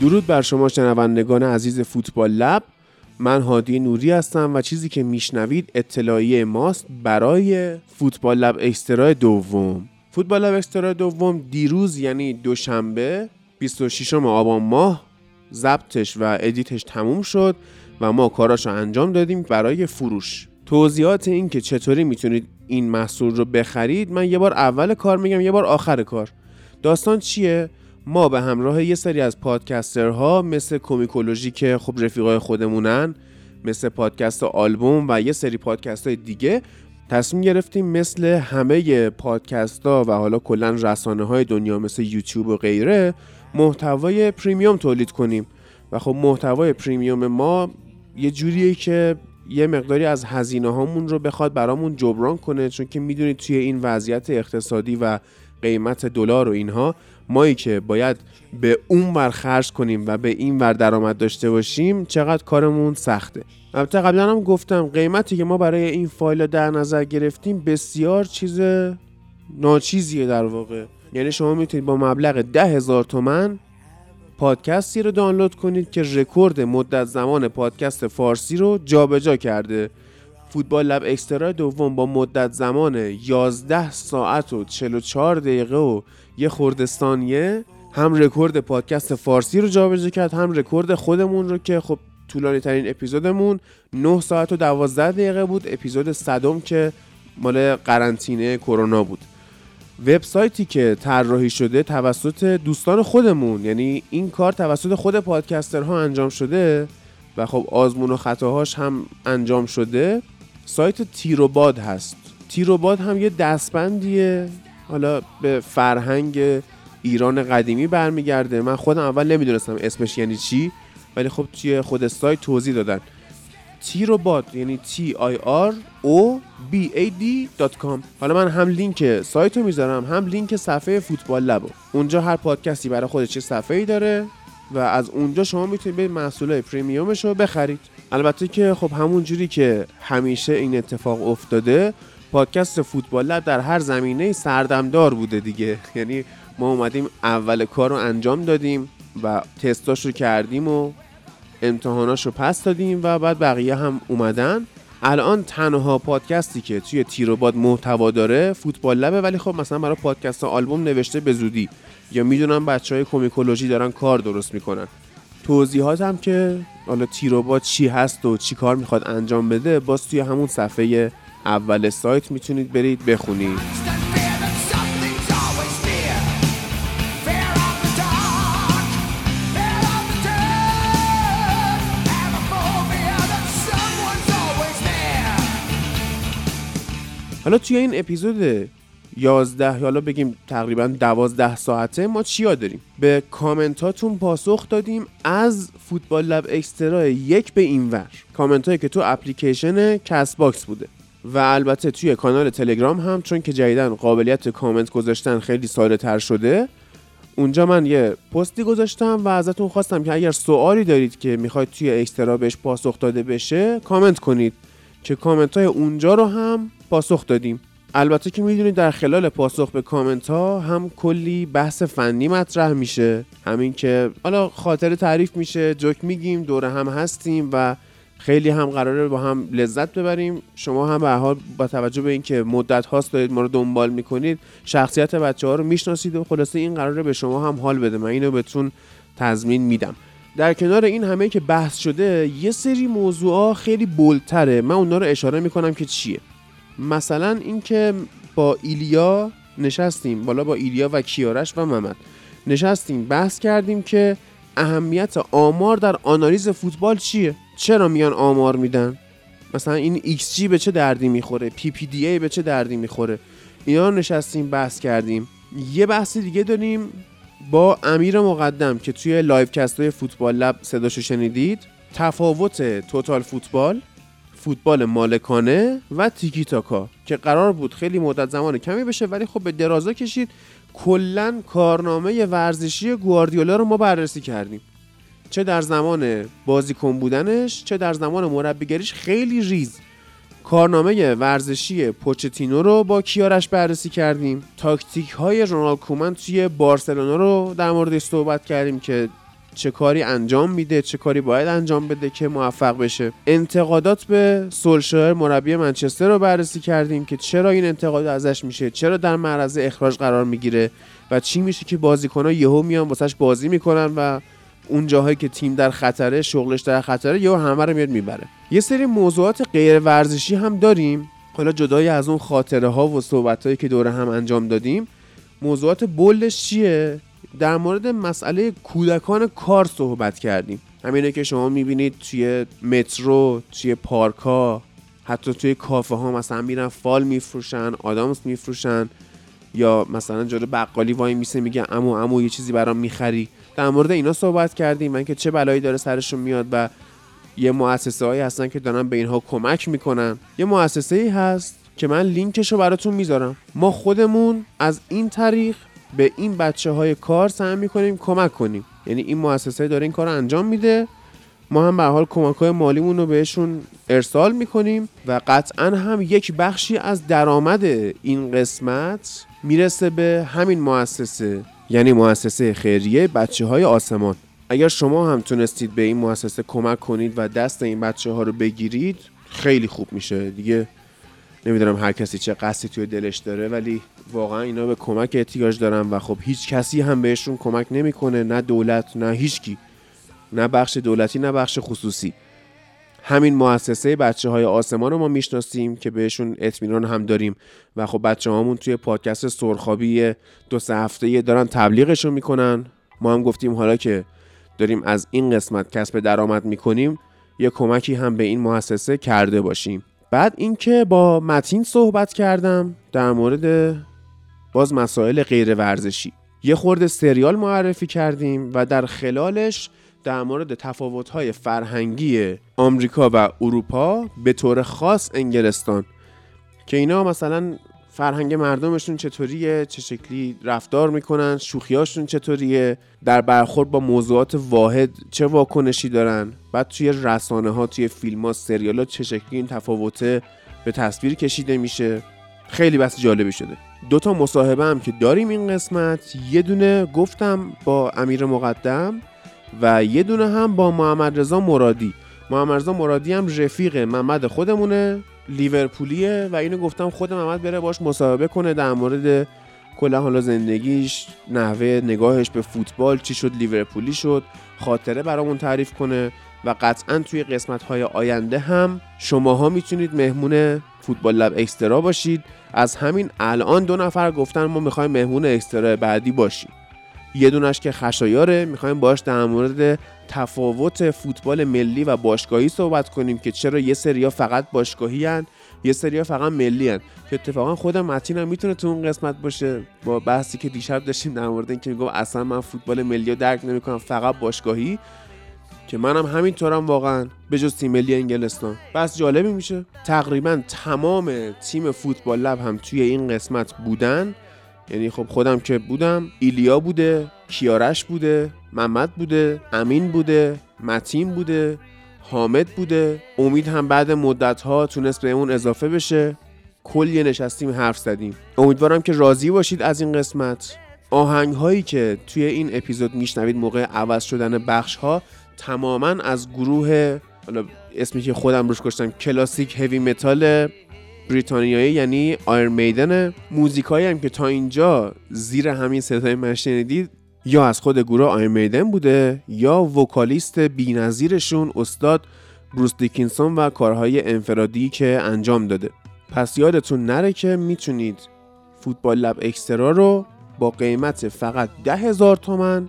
درود بر شما شنوندگان عزیز Football Lab. من هادی نوری هستم و چیزی که میشنوید اطلاعیه ماست برای Football Lab Extra دوم. Football Lab Extra دوم دیروز یعنی دوشنبه 26 آبان ماه ضبطش و edit ش تموم شد و ما کاراشو انجام دادیم برای فروش. توضیحات این که چطوری می‌تونید این محصول رو بخرید من یه بار اول کار میگم یه بار آخر کار. داستان چیه؟ ما به همراه یه سری از پادکسترها مثل کومیکولوژی که خب رفیقای خودمونن مثل پادکست آلبوم و یه سری پادکست های دیگه تصمیم گرفتیم مثل همه پادکست ها و حالا کلا رسانه های دنیا مثل یوتیوب و غیره محتوای پریمیوم تولید کنیم. و خب محتوای پریمیوم ما یه جوریه که یه مقداری از هزینه هامون رو بخواد برامون جبران کنه چون که می‌دونید توی این وضعیت اقتصادی و قیمت دلار و اینها مایی که باید به اون ور خرج کنیم و به این ور درآمد داشته باشیم چقدر کارمون سخته. البته قبلا هم گفتم قیمتی که ما برای این فایل در نظر گرفتیم بسیار چیز ناچیزیه در واقع. یعنی شما می‌تونید با مبلغ ده هزار تومن پادکستی رو دانلود کنید که رکورد مدت زمان پادکست فارسی رو جابجا جا کرده. فوتبال لب اکسترا دوم با مدت زمان 11 ساعت و 44 دقیقه و یه خردستانیه هم رکورد پادکست فارسی رو جابجا کرد هم رکورد خودمون رو که خب طولانی ترین اپیزودمون 9 ساعت و 12 دقیقه بود اپیزود صدم که مال قرنطینه کرونا بود. وبسایتی که طراحی شده توسط دوستان خودمون یعنی این کار توسط خود podcaster ها انجام شده و خب آزمون و خطاهاش هم انجام شده. سایت تیروباد هست. تیروباد هم یه دستبندیه. حالا به فرهنگ ایران قدیمی برمیگرده. من خودم اول نمی‌دونستم اسمش یعنی چی ولی خب توی خود سایت توضیح دادن. تیروباد یعنی T I R O B A D .com. حالا من هم لینک سایت رو می‌ذارم هم لینک صفحه فوتبال لبو اونجا هر پادکستی برای خودش چه صفحه ای داره و از اونجا شما می‌تونید به محصول پریمیومش رو بخرید. البته که خب همون جوری که همیشه این اتفاق افتاده پادکست فوتبال لب در هر زمینه سردمدار بوده دیگه. یعنی ما اومدیم اول کار رو انجام دادیم و تستاش رو کردیم و امتحاناش رو پس دادیم و بعد بقیه هم اومدن. الان تنها پادکستی که توی تیروباد محتوا داره فوتبال لبه ولی خب مثلا برای پادکست آلبوم نوشته به زودی. یا می‌دونم بچه های کومیکولوژی دارن کار درست می‌کنن. توضیحات هم که حالا تیروباد چی هست و چی کار می‌خواد انجام بده باز توی همون صفحه اول سایت می‌تونید برید بخونید. حالا توی این اپیزود 11 حالا بگیم تقریبا 12 ساعته ما چیا داریم؟ به کامنتاتون پاسخ دادیم از فوتبال لب اکسترا یک به این ور. کامنت هایی که تو اپلیکیشن CastBox بوده. و البته توی کانال تلگرام هم چون که جدیدن قابلیت کامنت گذاشتن خیلی ساده تر شده اونجا من یه پستی گذاشتم و ازتون خواستم که اگر سوالی دارید که می‌خواید توی Extra بهش پاسخ داده بشه کامنت کنید. که کامنت های اونجا رو هم پاسخ دادیم. البته که می‌دونید در خلال پاسخ به کامنت ها هم کلی بحث فنی مطرح میشه. همین که حالا خاطر تعریف میشه جوک میگیم دوره هم هستیم و خیلی هم قراره با هم لذت ببریم. شما هم به حال با توجه به اینکه مدت هاست دارید ما رو دنبال می‌کنید شخصیت بچه ها رو می‌شناسید و خلاصه این قراره به شما هم حال بده. من اینو بهتون تضمین میدم. در کنار این همه که بحث شده یه سری موضوع خیلی بولتره من اونا رو اشاره می‌کنم که چیه. مثلا اینکه با ایلیا نشستیم بالا با ایلیا و کیارش و محمد نشستیم بحث کردیم که اهمیت آمار در آنالیز فوتبال چیه؟ چرا میان آمار میدن؟ مثلا این XG به چه دردی می‌خوره؟ PPDA به چه دردی می‌خوره؟ اینا نشستیم بحث کردیم. یه بحث دیگه داریم با امیر مقدم که توی livecast Football Lab صداشو شنیدید. تفاوت total football. فوتبال مالکانه و تیکی تاکا که قرار بود خیلی مدت زمان کمی بشه ولی خب به درازا کشید. کلا کارنامه ورزشی گواردیولا رو ما بررسی کردیم. چه در زمان بازیکن بودنش چه در زمان مربیگریش خیلی ریز. کارنامه ورزشی پوچتینو رو با کیارش بررسی کردیم. تاکتیک های رونالد کومن توی بارسلونا رو در موردش صحبت کردیم که چه کاری انجام میده چه کاری باید انجام بده که موفق بشه. انتقادات به سولشایر مربی منچستر رو بررسی کردیم که چرا این انتقاد ازش میشه چرا در معرض اخراج قرار می‌گیره و چی میشه که بازیکن‌ها یهو میان واسش بازی می‌کنن و اون جاهایی که تیم در خطره شغلش در خطره یا همه رو میاد می‌بره. یه سری موضوعات غیر ورزشی هم داریم. حالا جدای از اون خاطره ها و صحبت هایی که دوره هم انجام دادیم موضوعات بلش چیه؟ در مورد مسئله کودکان کار صحبت کردیم. همینه که شما می‌بینید توی مترو توی پارک ها حتی توی کافه ها مثلا میرن فال میفروشن آدامس میفروشن یا مثلا جلو بقالی وای میسه میگه امو امو یه چیزی برام می‌خری. در مورد اینا صحبت کردیم. من که چه بلایی داره سرشون میاد و یه مؤسسه هایی هستن که دارن به اینها کمک می‌کنن. یه مؤسسه ای هست که من لینکش رو براتون می‌ذارم. ما خودمون از این طریق به این بچه های کار سعی می‌کنیم کمک کنیم. یعنی این مؤسسه داره این کار انجام میده. ما هم به حال کمک های مالیمون رو بهشون ارسال می‌کنیم و قطعا هم یک بخشی از درآمد این قسمت می‌رسه به همین مؤسسه یعنی مؤسسه خیریه بچه های آسمان. اگر شما هم تونستید به این مؤسسه کمک کنید و دست این بچه ها رو بگیرید خیلی خوب میشه دیگه. نمی‌دونم هر کسی چه قصدی توی دلش داره ولی واقعا اینا به کمک احتیاج دارن و خب هیچ کسی هم بهشون کمک نمی‌کنه نه دولت نه هیچکی. نه بخش دولتی نه بخش خصوصی. همین مؤسسه بچه های آسمان رو ما می‌شناسیم که بهشون اطمینان هم داریم و خب بچه هامون توی پادکست سرخابی دو سه هفته دارن تبلیغشون می‌کنن. ما هم گفتیم حالا که داریم از این قسمت کسب درآمد می‌کنیم یه کمکی هم به این مؤسسه کرده باشیم. بعد اینکه با متین صحبت کردم در مورد باز مسائل غیر ورزشی. یه خورده سریال معرفی کردیم و در خلالش در مورد تفاوت‌های فرهنگی آمریکا و اروپا به طور خاص انگلستان. که اینا مثلا فرهنگ مردمشون چطوریه؟ چه شکلی رفتار می‌کنن؟ شوخیاشون چطوریه؟ در برخورد با موضوعات واحد چه واکنشی دارن؟ بعد توی رسانه ها توی فیلم ها سریال ها چه شکلی این تفاوته به تصویر کشیده میشه؟ خیلی بس جالبی شده. دو تا مصاحبه هم که داریم این قسمت. یه دونه گفتم با امیر مقدم و یه دونه هم با محمد رضا مرادی. محمد رضا مرادی هم رفیق محمد خودمونه. لیورپولیه و اینو گفتم خود محمد بره باش مصاحبه کنه در مورد کلا حالا زندگیش نحوه نگاهش به فوتبال چی شد لیورپولی شد خاطره برامون تعریف کنه و قطعا توی قسمت های آینده هم شماها می‌تونید مهمون فوتبال لب اکسترا باشید. از همین الان دو نفر گفتن ما می‌خوایم مهمون اکسترا بعدی باشیم. یه دونش که خشایاره. می‌خوایم باش در مورد تفاوت فوتبال ملی و باشگاهی صحبت کنیم که چرا یه سریا فقط باشگاهی هن یه سریا فقط ملی هن. که اتفاقا خودم متین هم می‌تونه تو اون قسمت باشه. با بحثی که دیشب داشتیم در مورد اینکه میگم اصلا من فوتبال ملی رو درک نمی‌کنم فقط باشگاهی. که منم همینطورم واقعا به جز تیم ملی انگلستان. بس جالبی میشه. تقریبا تمام تیم فوتبال لب هم توی این قسمت بودن. یعنی خب خودم که بودم ایلیا بوده. کیارش بوده محمد بوده امین بوده متین بوده حامد بوده. امید هم بعد مدت ها تونست به اون اضافه بشه. کلی نشستیم حرف زدیم. امیدوارم که راضی باشید از این قسمت. آهنگ هایی که توی این اپیزود میشنوید موقع عوض شدن بخش ها تماما از گروه حالا اسمی که خودم روش گشتم کلاسیک هوی متال بریتانیایی یعنی آیر میدن. موزیکایی هم که تا اینجا زیر همین صدای من یا از خود گروه Iron Maiden بوده یا vocalist بینظیرشون استاد بروس دیکینسون و کارهای انفرادی که انجام داده. پس یادتون نره که می‌تونید Football Lab Extra رو با قیمت فقط ده هزار تومن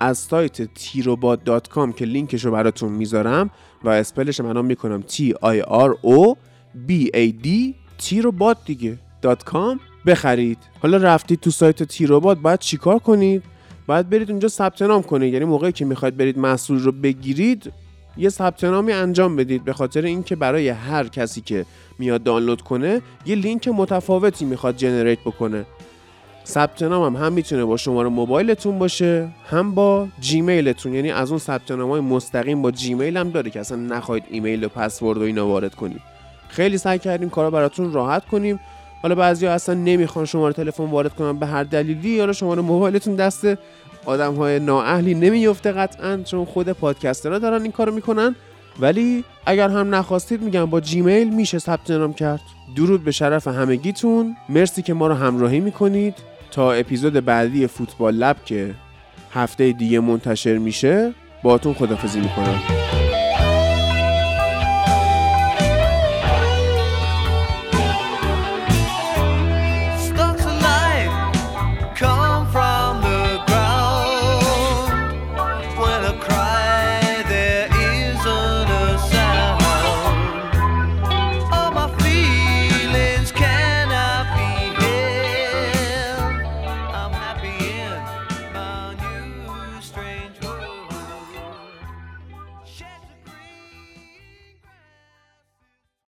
از سایت تیروباد که لینکش رو براتون می‌ذارم و spell ش هم می‌کنم T I R O B A D تیروباد دیگه. dot بخرید. حالا رفتید تو سایت تیروباد باید چیکار کنید؟ باید برید اونجا ثبت نام کنید. یعنی موقعی که می‌خواید برید محصول رو بگیرید یه ثبت نامی انجام بدید. به خاطر اینکه برای هر کسی که میاد دانلود کنه یه لینک متفاوتی می‌خواد جنریت بکنه. ثبت نام هم, هم می‌تونه با شماره موبایلتون باشه هم با جیمیلتون. یعنی از اون ثبت نام های مستقیم با جیمیل هم داره که اصلا نخواهید ایمیل و پسورد و اینا وارد کنید. خیلی سعی کردیم کارا براتون راحت کنیم. حالا بعضیا اصلا نمی‌خوان شماره تلفن وارد کنن به هر دلیلی. یا شماره موبایلتون دست آدم های نااهلی نمیفته قطعا چون خود پادکسترها دارن این کارو می‌کنن. ولی اگر هم نخواستید میگم با جیمیل میشه ثبت نام کرد. درود به شرف همگیتون. مرسی که ما رو همراهی می‌کنید. تا اپیزود بعدی فوتبال لب که هفته دیگه منتشر میشه باتون خدافزی می‌کنم.